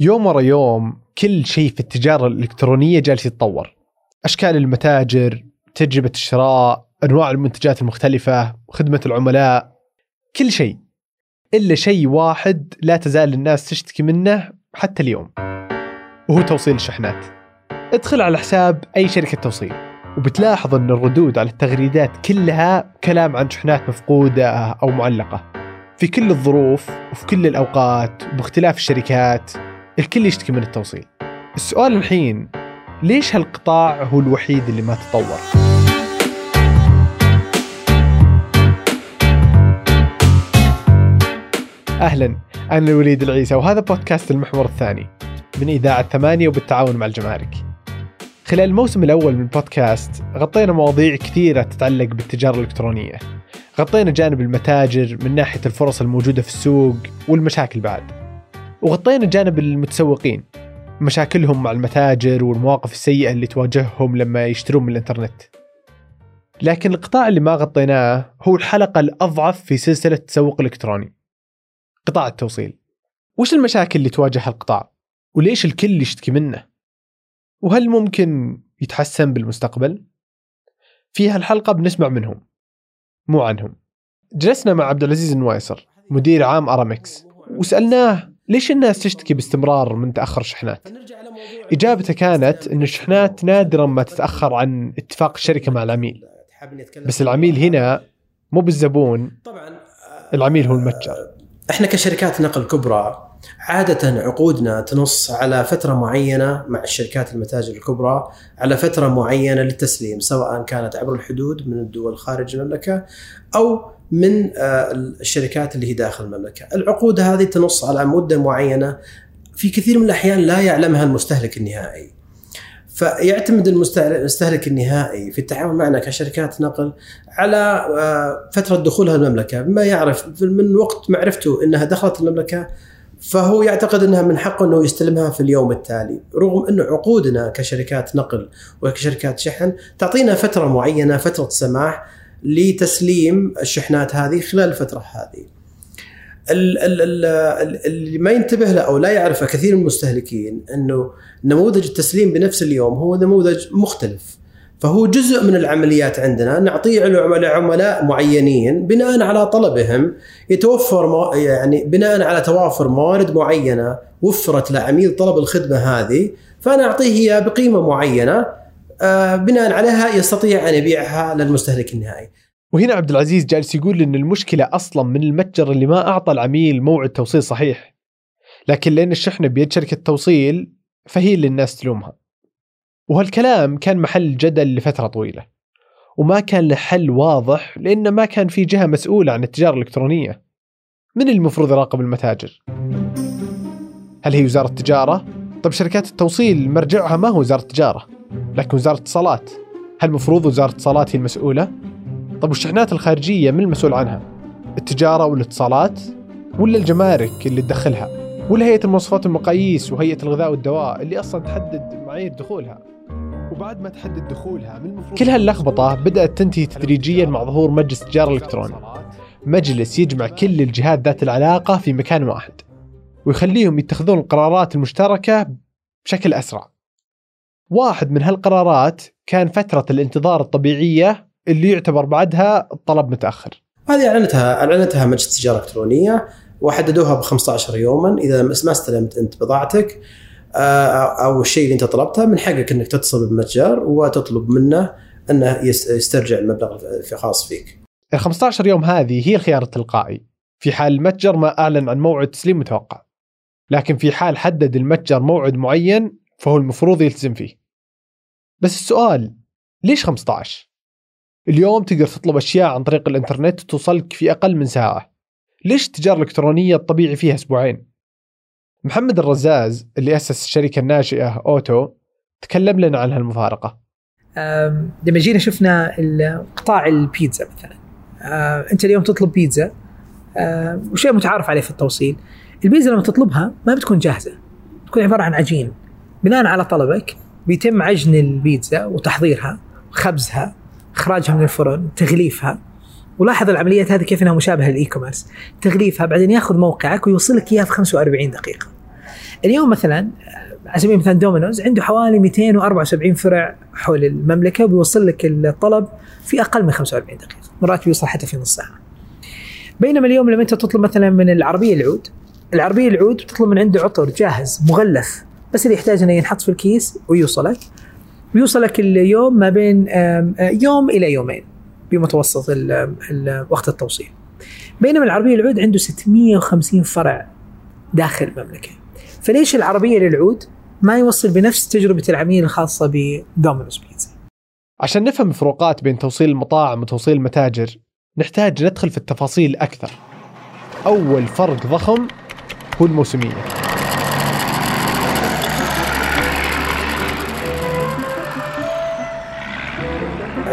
يوم ورا يوم كل شيء في التجارة الإلكترونية جالس يتطور. أشكال المتاجر تجربة الشراء أنواع المنتجات المختلفة وخدمة العملاء كل شيء. إلا شيء واحد لا تزال الناس تشتكي منه حتى اليوم وهو توصيل الشحنات. ادخل على حساب أي شركة توصيل وبتلاحظ أن الردود على التغريدات كلها كلام عن شحنات مفقودة أو معلقة. في كل الظروف وفي كل الأوقات وباختلاف الشركات. الكل يشتكي من التوصيل. السؤال الحين ليش هالقطاع هو الوحيد اللي ما تطور؟ أهلا أنا الوليد العيسى وهذا بودكاست المحور الثاني من إذاعة ثمانية وبالتعاون مع الجمارك. خلال الموسم الأول من البودكاست غطينا مواضيع كثيرة تتعلق بالتجارة الإلكترونية. غطينا جانب المتاجر من ناحية الفرص الموجودة في السوق والمشاكل بعد. وغطينا جانب المتسوقين مشاكلهم مع المتاجر والمواقف السيئة اللي تواجههم لما يشترون من الإنترنت لكن القطاع اللي ما غطيناه هو الحلقة الأضعف في سلسلة التسوق الإلكتروني قطاع التوصيل وش المشاكل اللي تواجه القطاع؟ وليش الكل يشتكي منه؟ وهل ممكن يتحسن بالمستقبل؟ في هالحلقة بنسمع منهم مو عنهم جلسنا مع عبد العزيز النوايصر مدير عام أرامكس وسألناه ليش الناس تشتكي باستمرار من تأخر الشحنات؟ إجابته كانت أن الشحنات نادرا ما تتأخر عن اتفاق الشركة مع العميل. بس العميل هنا مو بالزبون. العميل هو المتجر. إحنا كشركات نقل كبرى عادة عقودنا تنص على فترة معينة مع الشركات المتاجر الكبرى على فترة معينة للتسليم سواء كانت عبر الحدود من الدول خارج المملكة أو من الشركات اللي هي داخل المملكة. العقود هذه تنص على مدة معينة. في كثير من الأحيان لا يعلمها المستهلك النهائي. فيعتمد المستهلك النهائي في التعامل معنا كشركات نقل على فترة دخولها المملكة. بما يعرف من وقت معرفته إنها دخلت المملكة فهو يعتقد إنها من حقه إنه يستلمها في اليوم التالي، رغم انه عقودنا كشركات نقل وكشركات شحن تعطينا فترة معينة فترة سماح لتسليم الشحنات هذه خلال الفترة هذه. اللي ما ينتبه له أو لا يعرفه كثير من المستهلكين إنه نموذج التسليم بنفس اليوم هو نموذج مختلف فهو جزء من العمليات عندنا نعطيه لعملاء معينين بناء على طلبهم يتوفر يعني بناء على توافر موارد معينة وفرت لعميل طلب الخدمة هذه فأنا أعطيه اياها بقيمة معينة بناء عليها يستطيع أن يبيعها للمستهلك النهائي. وهنا عبد العزيز جالس يقول إن المشكلة أصلا من المتجر اللي ما أعطى العميل موعد توصيل صحيح. لكن لأن الشحنه بيد شركة توصيل فهي اللي الناس تلومها. وهالكلام كان محل جدل لفترة طويلة. وما كان له حل واضح لأن ما كان في جهة مسؤولة عن التجارة الإلكترونية. من المفروض يراقب المتاجر؟ هل هي وزارة التجارة؟ طيب شركات التوصيل مرجعها ما هو وزارة التجارة، لكن وزارة الاتصالات. هل المفروض وزارة الاتصالات هي المسؤولة؟ طب والشحنات الخارجية من المسؤول عنها؟ التجارة والاتصالات؟ ولا الجمارك اللي تدخلها؟ ولا هيئة المواصفات والمقاييس وهيئة الغذاء والدواء اللي أصلا تحدد معايير دخولها؟ وبعد ما تحدد دخولها من المفروض كل هاللخبطة بدأت تنتهي تدريجيا مع ظهور مجلس التجاره الالكتروني. مجلس يجمع كل الجهات ذات العلاقة في مكان واحد. ويخليهم يتخذون القرارات المشتركة بشكل أسرع. واحد من هالقرارات كان فترة الانتظار الطبيعية اللي يعتبر بعدها الطلب متأخر. هذه اعلنتها أعلنتها مجلس التجارة الإلكترونية وحددوها ب 15 يوما إذا ما استلمت أنت بضاعتك أو الشيء اللي أنت طلبته من حقك إنك تتصل بالمتجر وتطلب منه أنه يسترجع المبلغ الخاص فيك. ال 15 يوم هذه هي الخيار التلقائي في حال المتجر ما أعلن عن موعد تسليم متوقع. لكن في حال حدد المتجر موعد معين فهو المفروض يلتزم فيه. بس السؤال ليش 15؟ اليوم تقدر تطلب أشياء عن طريق الإنترنت توصلك في أقل من ساعة. ليش التجارة الإلكترونية الطبيعي فيها أسبوعين؟ محمد الرزاز اللي أسس الشركة الناشئة أوتو تكلم لنا عن هالمفارقة. لما جينا شفنا قطاع البيتزا مثلا أنت اليوم تطلب بيتزا وشيء متعارف عليه في التوصيل البيتزا لما تطلبها ما بتكون جاهزة تكون عبارة عن عجين بناء على طلبك بيتم عجن البيتزا وتحضيرها خبزها إخراجها من الفرن تغليفها. ولاحظ العمليات هذه كيف إنها مشابهة لل e-commerce تغليفها بعدين ياخذ موقعك ويوصلك إياها في 45 دقيقة. اليوم مثلا على سبيل المثال دومينوز عنده حوالي 274 فرع حول المملكة وبيوصل لك الطلب في أقل من 45 دقيقة. مرات بيوصل حتى في نص ساعة. بينما اليوم لما أنت تطلب مثلا من العربية العود العربية العود بتطلب من عنده عطر جاهز مغلف. بس اللي يحتاج إنه ينحط في الكيس ويوصلك. بيوصلك اليوم ما بين آه، يوم إلى يومين بمتوسط وقت التوصيل. بينما العربية العود عنده 650 فرع داخل المملكة. فليش العربية للعود ما يوصل بنفس تجربة العميل الخاصة بدومينوز بيتزا؟ عشان نفهم الفروقات بين توصيل المطاعم وتوصيل المتاجر نحتاج ندخل في التفاصيل أكثر. أول فرق ضخم هو الموسمية.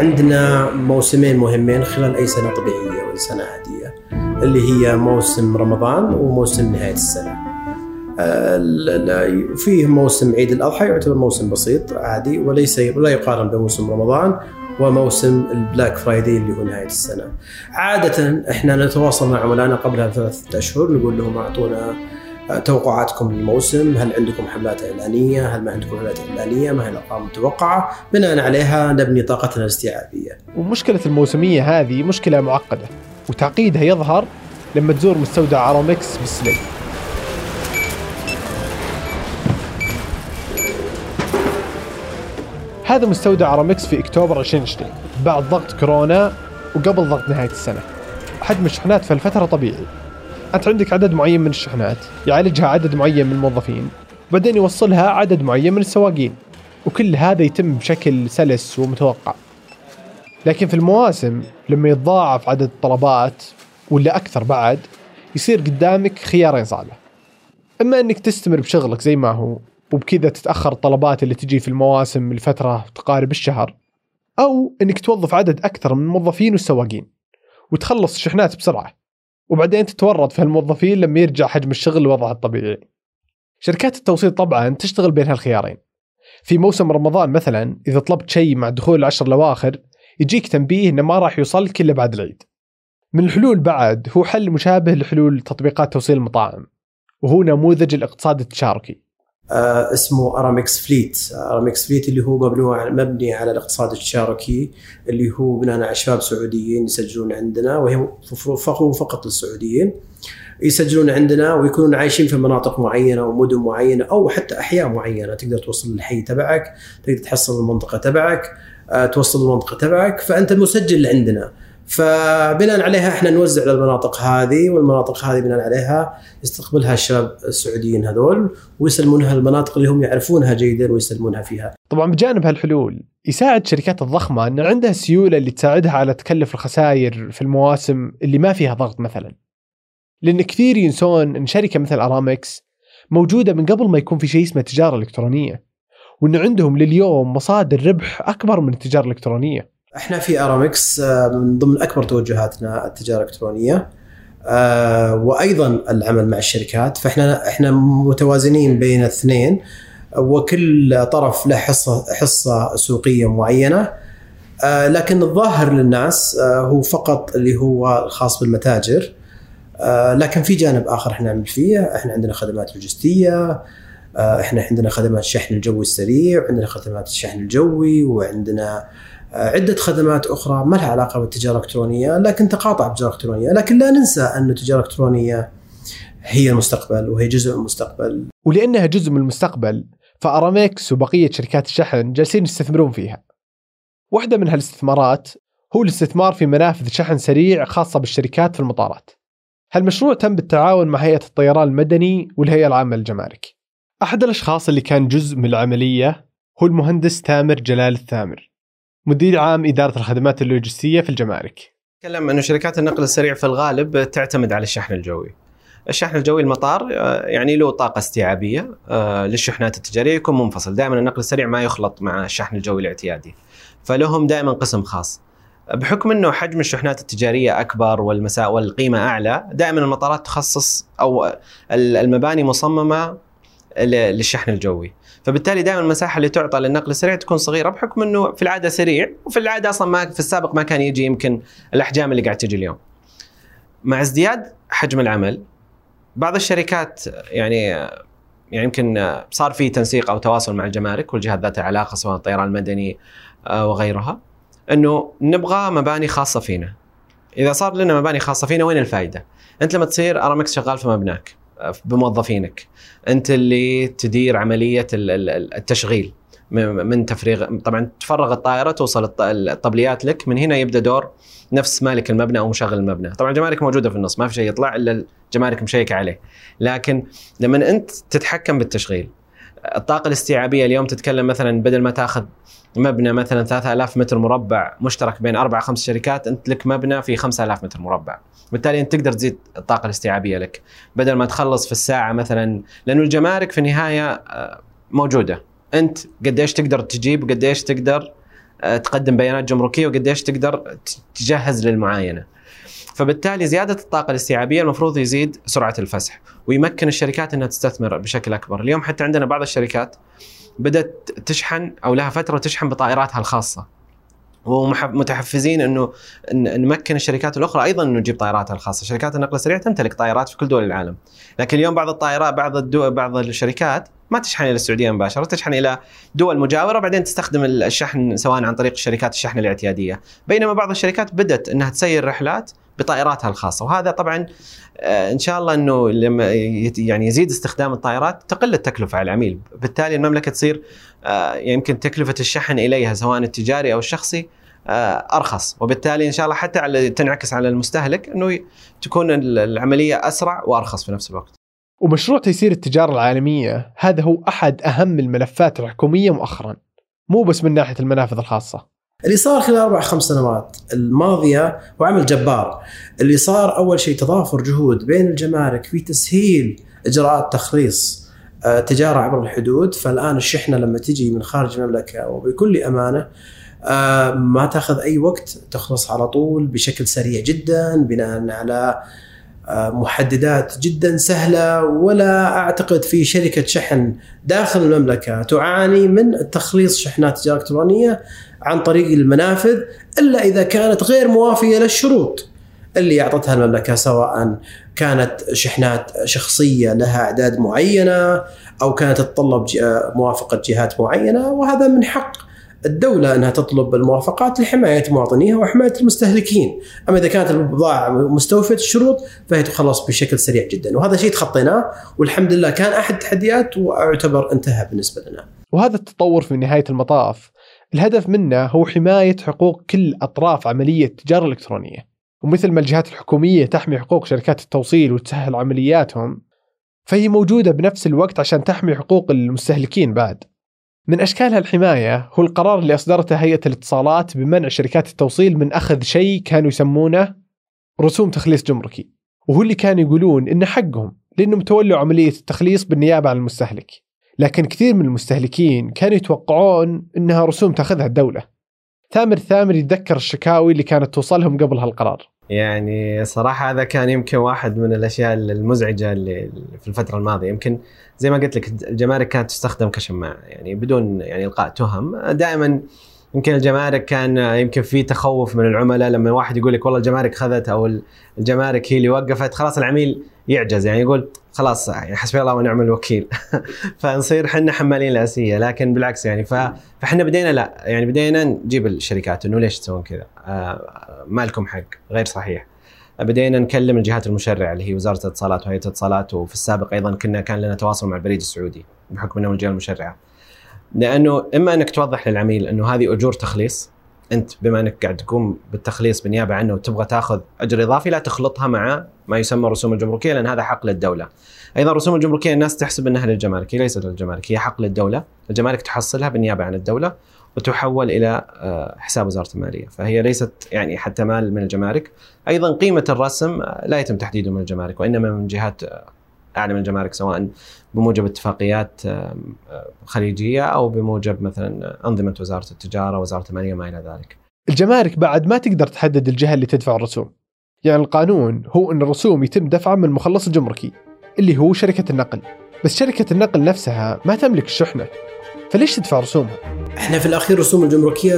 عندنا موسمين مهمين خلال أي سنة طبيعية أو سنه عادية اللي هي موسم رمضان وموسم نهاية السنة. آه، فيه موسم عيد الأضحى يعتبر موسم بسيط عادي وليس ولا يقارن بموسم رمضان وموسم البلاك فرايدي اللي هو نهاية السنة. عادة إحنا نتواصل مع عملائنا قبلها بثلاثة أشهر نقول لهم أعطونا توقعاتكم للموسم، هل عندكم حملات إعلانية؟ هل ما عندكم حملات إعلانية؟ ما هي الأرقام المتوقعة؟ بناء عليها نبني طاقتنا الاستيعابية. ومشكلة الموسمية هذه مشكلة معقدة وتعقيدها يظهر لما تزور مستودع أرامكس بالسليم هذا مستودع أرامكس في أكتوبر 2020 بعد ضغط كورونا وقبل ضغط نهاية السنة حجم الشحنات في الفترة طبيعي أنت عندك عدد معين من الشحنات يعالجها عدد معين من الموظفين وبعدين يوصلها عدد معين من السواقين وكل هذا يتم بشكل سلس ومتوقع. لكن في المواسم لما يتضاعف عدد الطلبات ولا أكثر بعد يصير قدامك خيارين صعبة. إما أنك تستمر بشغلك زي ما هو وبكذا تتأخر الطلبات اللي تجي في المواسم لفترة تقارب الشهر أو أنك توظف عدد أكثر من الموظفين والسواقين وتخلص الشحنات بسرعة. وبعدين تتورط في هالموظفين لما يرجع حجم الشغل لوضعه الطبيعي شركات التوصيل طبعا تشتغل بين هالخيارين في موسم رمضان مثلا إذا طلبت شيء مع دخول العشر الأواخر يجيك تنبيه إنه ما راح يوصلك الا بعد العيد. من الحلول بعد هو حل مشابه لحلول تطبيقات توصيل المطاعم وهو نموذج الاقتصاد التشاركي. آه، اسمه ارامكس Fleet ارامكس Fleet اللي هو مبني مبني على الاقتصاد التشاركي اللي هو بناء على شباب سعوديين يسجلون عندنا وهي فقط للسعوديين يسجلون عندنا ويكونون عايشين في مناطق معينة ومدن معينة أو حتى أحياء معينة. تقدر توصل للحي تبعك تقدر تحصل المنطقة تبعك آه، توصل المنطقة تبعك فأنت مسجل عندنا. فبناء عليها إحنا نوزع للمناطق هذه والمناطق هذه بناء عليها يستقبلها الشباب السعوديين هذول ويسلمونها المناطق اللي هم يعرفونها جيدا ويسلمونها فيها. طبعا بجانب هالحلول يساعد الشركات الضخمة ان عندها السيوله اللي تساعدها على تكلف الخسائر في المواسم اللي ما فيها ضغط مثلا. لأن كثير ينسون إن شركة مثل أرامكس موجودة من قبل ما يكون في شيء اسمه تجارة إلكترونية. وإن عندهم لليوم مصادر ربح أكبر من التجارة الإلكترونية. إحنا في ارامكس آه، من ضمن أكبر توجهاتنا التجارة الإلكترونية آه، وأيضا العمل مع الشركات. فإحنا إحنا متوازنين بين الاثنين وكل طرف له حصة حصة سوقية معينة. آه، لكن الظاهر للناس هو فقط اللي هو الخاص بالمتاجر. لكن في جانب آخر إحنا نعمل فيه. إحنا عندنا خدمات لوجستية إحنا عندنا خدمات الشحن الجوي السريع وعندنا خدمات الشحن الجوي وعندنا آه، عدة خدمات أخرى ما لها علاقة بالتجارة الإلكترونية لكن تقاطع بالتجارة الإلكترونية لكن لا ننسى أن التجارة الإلكترونية هي المستقبل وهي جزء من المستقبل ولأنها جزء من المستقبل فارامكس وبقية شركات الشحن جالسين يستثمرون فيها. واحدة من هالاستثمارات هو الاستثمار في منافذ شحن سريع خاصة بالشركات في المطارات. هالمشروع تم بالتعاون مع هيئة الطيران المدني والهيئة العامة للجمارك. أحد الأشخاص اللي كان جزء من العملية هو المهندس تامر جلال الثامر مدير عام إدارة الخدمات اللوجستية في الجمارك. نتكلم انه شركات النقل السريع في الغالب تعتمد على الشحن الجوي. الشحن الجوي المطار آه، يعني له طاقة استيعابية آه، للشحنات التجارية يكون منفصل، دائما النقل السريع ما يخلط مع الشحن الجوي الاعتيادي. فلهم دائما قسم خاص. بحكم إنه حجم الشحنات التجارية أكبر والمساء والقيمة أعلى، دائما المطارات تخصص أو ال- المباني مصممة للشحن الجوي. فبالتالي دائما المساحة اللي تعطى للنقل السريع تكون صغيرة بحكم إنه في العادة سريع وفي العادة أصلا ما في السابق ما كان يجي يمكن الأحجام اللي قاعد تجي اليوم. مع ازدياد حجم العمل بعض الشركات يعني يعني يمكن صار في تنسيق أو تواصل مع الجمارك والجهات ذات العلاقة سواء الطيران المدني آه، وغيرها إنه نبغى مباني خاصة فينا. إذا صار لنا مباني خاصة فينا وين الفائده؟ أنت لما تصير أرامكس شغال في مبناك بموظفينك، أنت اللي تدير عملية ال- ال- التشغيل. من تفريغ طبعا تفرغ الطائرة توصل الط- الطبليات لك. من هنا يبدأ دور نفس مالك المبنى أو مشغل المبنى، طبعا الجمارك موجودة في النص ما في شيء يطلع إلا الجمارك مشيكه عليه. لكن لما أنت تتحكم بالتشغيل الطاقة الاستيعابية اليوم تتكلم مثلا بدل ما تأخذ مبنى مثلا 3000 متر مربع مشترك بين أربع خمس شركات أنت لك مبنى في 5000 متر مربع. بالتالي أنت تقدر تزيد الطاقة الاستيعابية لك بدل ما تخلص في الساعة مثلا لأنه الجمارك في النهاية آه، موجودة. أنت قديش تقدر تجيب وقديش تقدر آه، تقدم بيانات جمركية وقديش تقدر تجهز للمعاينة. فبالتالي زيادة الطاقة الاستيعابية المفروض يزيد سرعة الفسح ويمكن الشركات إنها تستثمر بشكل أكبر. اليوم حتى عندنا بعض الشركات بدأت تشحن أو لها فترة تشحن بطائراتها الخاصة. ومتحفزين إنه نمكن الشركات الأخرى أيضا إنه تجيب طائراتها الخاصة، شركات النقل السريع تمتلك طائرات في كل دول العالم. لكن اليوم بعض الطائرات بعض الدول بعض الشركات ما تشحن إلى السعودية مباشرة، تشحن إلى دول مجاورة بعدين تستخدم الشحن سواء عن طريق شركات الشحن الاعتيادية، بينما بعض الشركات بدأت إنها تسير رحلات بطائراتها الخاصة. وهذا طبعا آه، إن شاء الله إنه لما يعني يزيد استخدام الطائرات تقل التكلفة على العميل، بالتالي المملكة تصير يمكن تكلفة الشحن إليها سواء التجاري أو الشخصي آه، أرخص. وبالتالي إن شاء الله حتى على تنعكس على المستهلك إنه تكون ال- العملية أسرع وأرخص في نفس الوقت. ومشروع تيسير التجارة العالمية هذا هو أحد أهم الملفات الحكومية مؤخرا مو بس من ناحية المنافذ الخاصة. اللي صار خلال أربع خمس سنوات الماضية هو عمل جبار. اللي صار أول شيء تضافر جهود بين الجمارك في تسهيل إجراءات تخليص. آه، تجارة عبر الحدود. فالآن الشحنة لما تجي من خارج المملكة وبكل أمانة آه، ما تأخذ أي وقت تخلص على طول بشكل سريع جدا بناء على آه، محددات جدا سهلة. ولا أعتقد في شركة شحن داخل المملكة تعاني من تخليص شحنات تجارة إلكترونية عن طريق المنافذ إلا إذا كانت غير موافية للشروط اللي أعطتها المملكة سواء كانت شحنات شخصية لها أعداد معينة أو كانت تتطلب موافقة جهات معينة وهذا من حق الدولة أنها تطلب الموافقات لحماية مواطنيها وحماية المستهلكين. أما إذا كانت البضاعة مستوفية الشروط فهي تخلص بشكل سريع جدا. وهذا شيء تخطيناه والحمد لله كان أحد التحديات ويعتبر انتهى بالنسبة لنا. وهذا التطور في نهاية المطاف الهدف منه هو حماية حقوق كل أطراف عملية التجارة الإلكترونية. ومثل ما الجهات الحكومية تحمي حقوق شركات التوصيل وتسهل عملياتهم فهي موجودة بنفس الوقت عشان تحمي حقوق المستهلكين بعد من أشكال هالحماية هو القرار اللي أصدرته هيئة الاتصالات بمنع شركات التوصيل من أخذ شيء كانوا يسمونه رسوم تخليص جمركي وهو اللي كانوا يقولون إنه حقهم لأنهم تولوا عملية التخليص بالنيابة عن المستهلك لكن كثير من المستهلكين كانوا يتوقعون إنها رسوم تأخذها الدولة. ثامر ثامر يتذكر الشكاوي اللي كانت توصلهم قبل هالقرار. يعني صراحة هذا كان يمكن واحد من الأشياء المزعجة اللي في الفترة الماضية. يمكن زي ما قلت لك الجمارك كانت تستخدم كشماعة يعني بدون يعني إلقاء تهم. دائما يمكن الجمارك كان يمكن في تخوف من العملاء لما واحد يقول لك والله الجمارك خذت أو الجمارك هي اللي وقفت خلاص العميل يعجز. يعني يقول خلاص يعني حسبي الله ونعم الوكيل فنصير إحنا حمالين الأسية لكن بالعكس يعني فاحنا بدينا لا يعني بدينا نجيب الشركات إنه ليش تسوون كذا؟ آه ما لكم حق غير صحيح. بدينا نكلم الجهات المشرعة اللي هي وزارة الاتصالات وهيئة الاتصالات وفي السابق أيضا كنا كان لنا تواصل مع البريد السعودي بحكم انهم الجهة المشرعة. لأنه إما إنك توضح للعميل إنه هذه أجور تخليص انت بما انك قاعد تقوم بالتخليص بالنيابة عنه وتبغى تاخذ أجر إضافي لا تخلطها مع ما يسمى الرسوم الجمركية لأن هذا حق للدولة. أيضا الرسوم الجمركية الناس تحسب إنها للجمارك هي ليست للجمارك هي حق للدولة، الجمارك تحصلها بالنيابة عن الدولة وتحول إلى آه، حساب وزارة المالية، فهي ليست يعني حتى مال من الجمارك، أيضا قيمة الرسم لا يتم تحديده من الجمارك وإنما من جهات أعلى من الجمارك سواء بموجب اتفاقيات خليجية أو بموجب مثلا أنظمة وزارة التجارة وزارة المالية ما إلى ذلك. الجمارك بعد ما تقدر تحدد الجهة اللي تدفع الرسوم. يعني القانون هو إن الرسوم يتم دفعها من المخلص الجمركي اللي هو شركة النقل. بس شركة النقل نفسها ما تملك الشحنة. فليش تدفع رسومها؟ إحنا في الأخير الرسوم الجمركية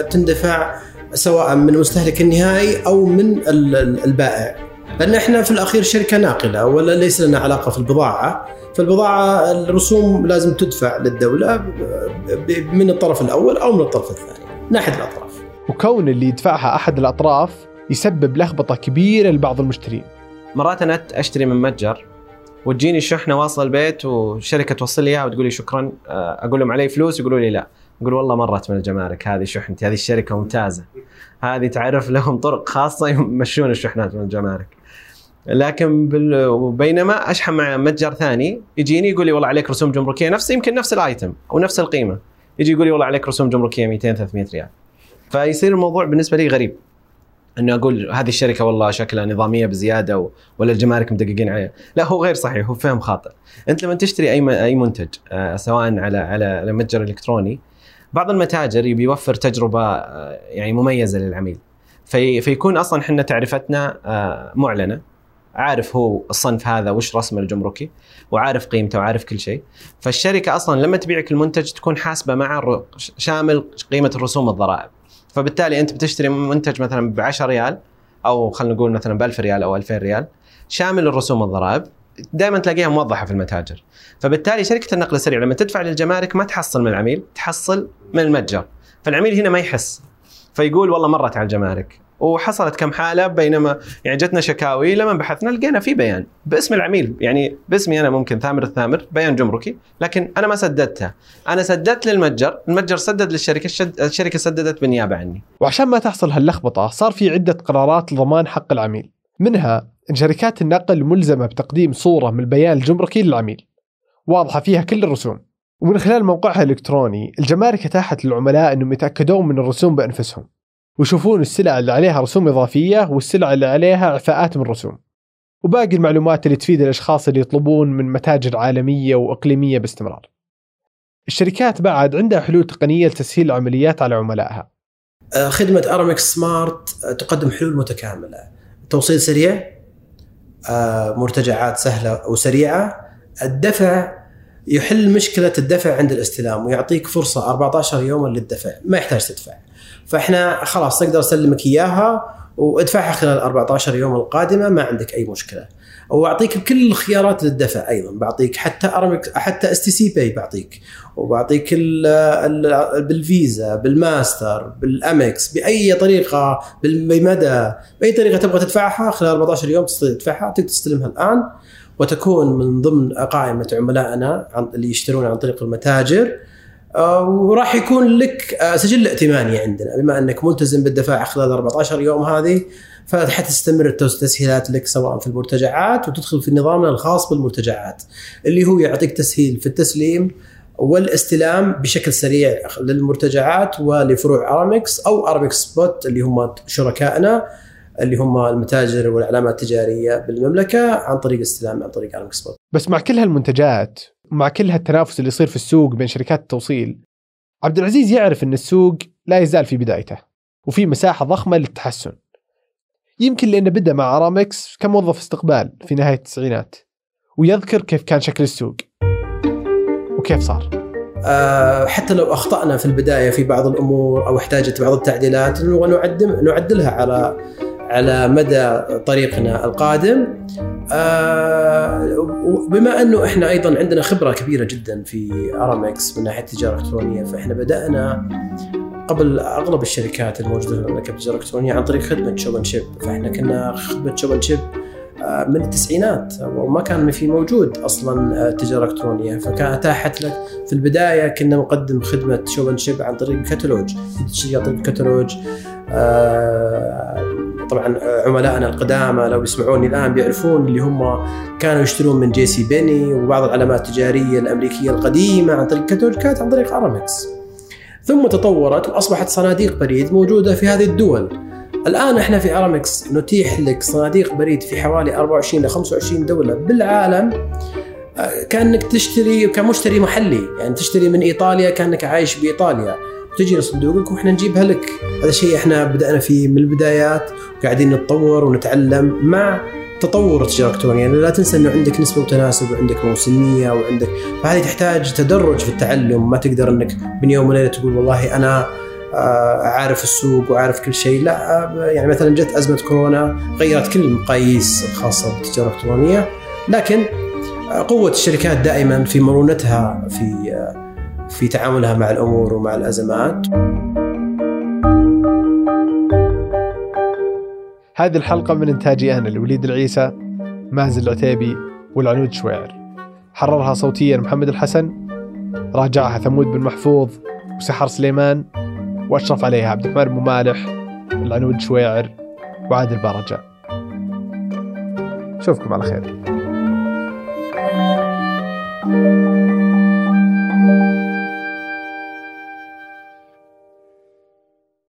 تندفع سواء من المستهلك النهائي أو من ال- ال- البائع لأن إحنا في الأخير شركة ناقلة ولا ليس لنا علاقة في البضاعة. فالبضاعة الرسوم لازم تدفع للدولة من الطرف الأول أو من الطرف الثاني من احد الأطراف. وكون اللي يدفعها أحد الأطراف يسبب لخبطة كبيرة لبعض المشترين. مرات أنا أشتري من متجر وتجيني الشحنه واصله البيت والشركة توصل لي إياها وتقول لي شكرا آه، أقول لهم علي فلوس يقولوا لي لا. أقول والله مرت من الجمارك هذه شحنتي هذه الشركة ممتازة. هذه تعرف لهم طرق خاصة يمشون الشحنات من الجمارك لكن بال... بينما أشحن مع متجر ثاني يجيني يقول لي والله عليك رسوم جمركية نفس يمكن نفس الآيتم أو نفس القيمة. يجي يقول لي والله عليك رسوم جمركية 200 300 ريال. فيصير الموضوع بالنسبة لي غريب. إنه أقول هذه الشركة والله شكلها نظامية بزيادة و... ولا الجمارك مدققين عليها. لا هو غير صحيح هو فهم خاطئ. أنت لما تشتري أي م... أي منتج آه سواء على على متجر إلكتروني بعض المتاجر يبي يوفر تجربة آه يعني مميزة للعميل. في... فيكون أصلا إحنا تعرفتنا آه معلنة. عارف هو الصنف هذا وش رسمه الجمركي وعارف قيمته وعارف كل شيء. فالشركة أصلا لما تبيعك المنتج تكون حاسبة مع. شامل قيمة الرسوم والضرائب. فبالتالي أنت بتشتري منتج مثلا ب 10 ريال أو خلينا نقول مثلا ب 1000 ريال أو 2000 ريال شامل الرسوم والضرائب دائما تلاقيها موضحة في المتاجر. فبالتالي شركة النقل السريع لما تدفع للجمارك ما تحصل من العميل تحصل من المتجر. فالعميل هنا ما يحس. فيقول والله مرت على الجمارك. وحصلت كم حالة بينما يعني جتنا شكاوي لما بحثنا لقينا في بيان باسم العميل. يعني باسمي أنا ممكن ثامر الثامر بيان جمركي. لكن أنا ما سددتها. أنا سددت للمتجر المتجر سدد للشركة الشركة سددت بالنيابة عني. وعشان ما تحصل هاللخبطة صار في عدة قرارات لضمان حق العميل. منها إن شركات النقل ملزمة بتقديم صورة من البيان الجمركي للعميل. واضحة فيها كل الرسوم. ومن خلال موقعها الإلكتروني الجمارك اتاحت للعملاء إنهم يتأكدون من الرسوم بأنفسهم. ويشوفون السلع اللي عليها رسوم إضافية والسلع اللي عليها إعفاءات من رسوم وباقي المعلومات اللي تفيد الأشخاص اللي يطلبون من متاجر عالمية وإقليمية باستمرار. الشركات بعد عندها حلول تقنية لتسهيل العمليات على عملائها. آه، خدمة أرامكس Smart تقدم حلول متكاملة. توصيل سريع آه، مرتجعات سهلة وسريعة. الدفع يحل مشكلة الدفع عند الاستلام ويعطيك فرصة 14 يوما للدفع ما يحتاج تدفع. فإحنا خلاص تقدر أسلمك إياها وادفعها خلال 14 يوم القادمة ما عندك أي مشكلة. وأعطيك كل الخيارات للدفع أيضا بعطيك حتى ارمك حتى STC Pay بعطيك. وبعطيك ال ال بالفيزا بالماستر بالأمكس بأي طريقة بمدى بأي طريقة تبغى تدفعها خلال 14 يوم تستطيع تدفعها تقدر تستلمها الآن. وتكون من ضمن قائمة عملائنا اللي يشترون عن طريق المتاجر. وراح يكون لك آه، سجل ائتماني عندنا بما أنك ملتزم بالدفاع خلال 14 يوم هذه فحتستمر التسهيلات لك سواء في المرتجعات وتدخل في نظامنا الخاص بالمرتجعات اللي هو يعطيك تسهيل في التسليم والاستلام بشكل سريع للمرتجعات ولفروع أرامكس أو أرامكس Spot اللي هم شركائنا اللي هم المتاجر والعلامات التجارية بالمملكة عن طريق استلام عن طريق أرامكس Spot. بس مع كل هالمنتجات مع كل هالتنافس اللي يصير في السوق بين شركات التوصيل عبد العزيز يعرف إن السوق لا يزال في بدايته وفي مساحة ضخمة للتحسن. يمكن لأنه بدأ مع ارامكس كموظف استقبال في نهاية التسعينات ويذكر كيف كان شكل السوق وكيف صار. أه حتى لو أخطأنا في البداية في بعض الأمور أو احتاجت بعض التعديلات نعدل نعدلها على على مدى طريقنا القادم. آه، بما أنه إحنا أيضا عندنا خبرة كبيرة جدا في أرامكس من ناحية التجارة الإلكترونية فإحنا بدأنا قبل أغلب الشركات الموجودة في المملكة بالتجارة الإلكترونية عن طريق خدمة Shop and Ship. فإحنا كنا خدمة Shop and Ship آه، من التسعينات وما كان في موجود أصلا التجاره آه، الالكترونيه فكان اتاحت لك في البداية كنا نقدم خدمة Shop and Ship عن طريق كتالوج تشتري عن طريق كتالوج طبعا عملائنا القدامى لو يسمعوني الآن بيعرفون اللي هم كانوا يشترون من JCPenney وبعض العلامات التجارية الأمريكية القديمة عن طريق كاتولوجات عن طريق ارامكس ثم تطورت وأصبحت صناديق بريد موجودة في هذه الدول. الآن إحنا في ارامكس نتيح لك صناديق بريد في حوالي 24 ل 25 دولة بالعالم. كأنك تشتري كمشتري محلي. يعني تشتري من إيطاليا كأنك عايش بإيطاليا. تجي لصندوقك وإحنا نجيبها لك. هذا شيء إحنا بدأنا فيه من البدايات وقاعدين نتطور ونتعلم مع تطور التجاره الالكترونيه يعني لا تنسى إنه عندك نسبة وتناسب وعندك موسمية وعندك فهذه تحتاج تدرج في التعلم. ما تقدر إنك من يوم وليلة تقول والله أنا آه، عارف السوق وعارف كل شيء. لا آه، يعني مثلا جت أزمة كورونا غيرت كل المقاييس الخاصة بالتجاره الالكترونيه لكن قوة الشركات دائما في مرونتها في في تعاملها مع الأمور ومع الأزمات. هذه الحلقة من إنتاجي أنا الوليد العيسى مازن العتيبي والعنود شويعر حررها صوتيا محمد الحسن. راجعها ثمود بن محفوظ وسحر سليمان. وأشرف عليها عبد الرحمن بن مالح العنود شويعر وعادل بارجة. اشوفكم على خير.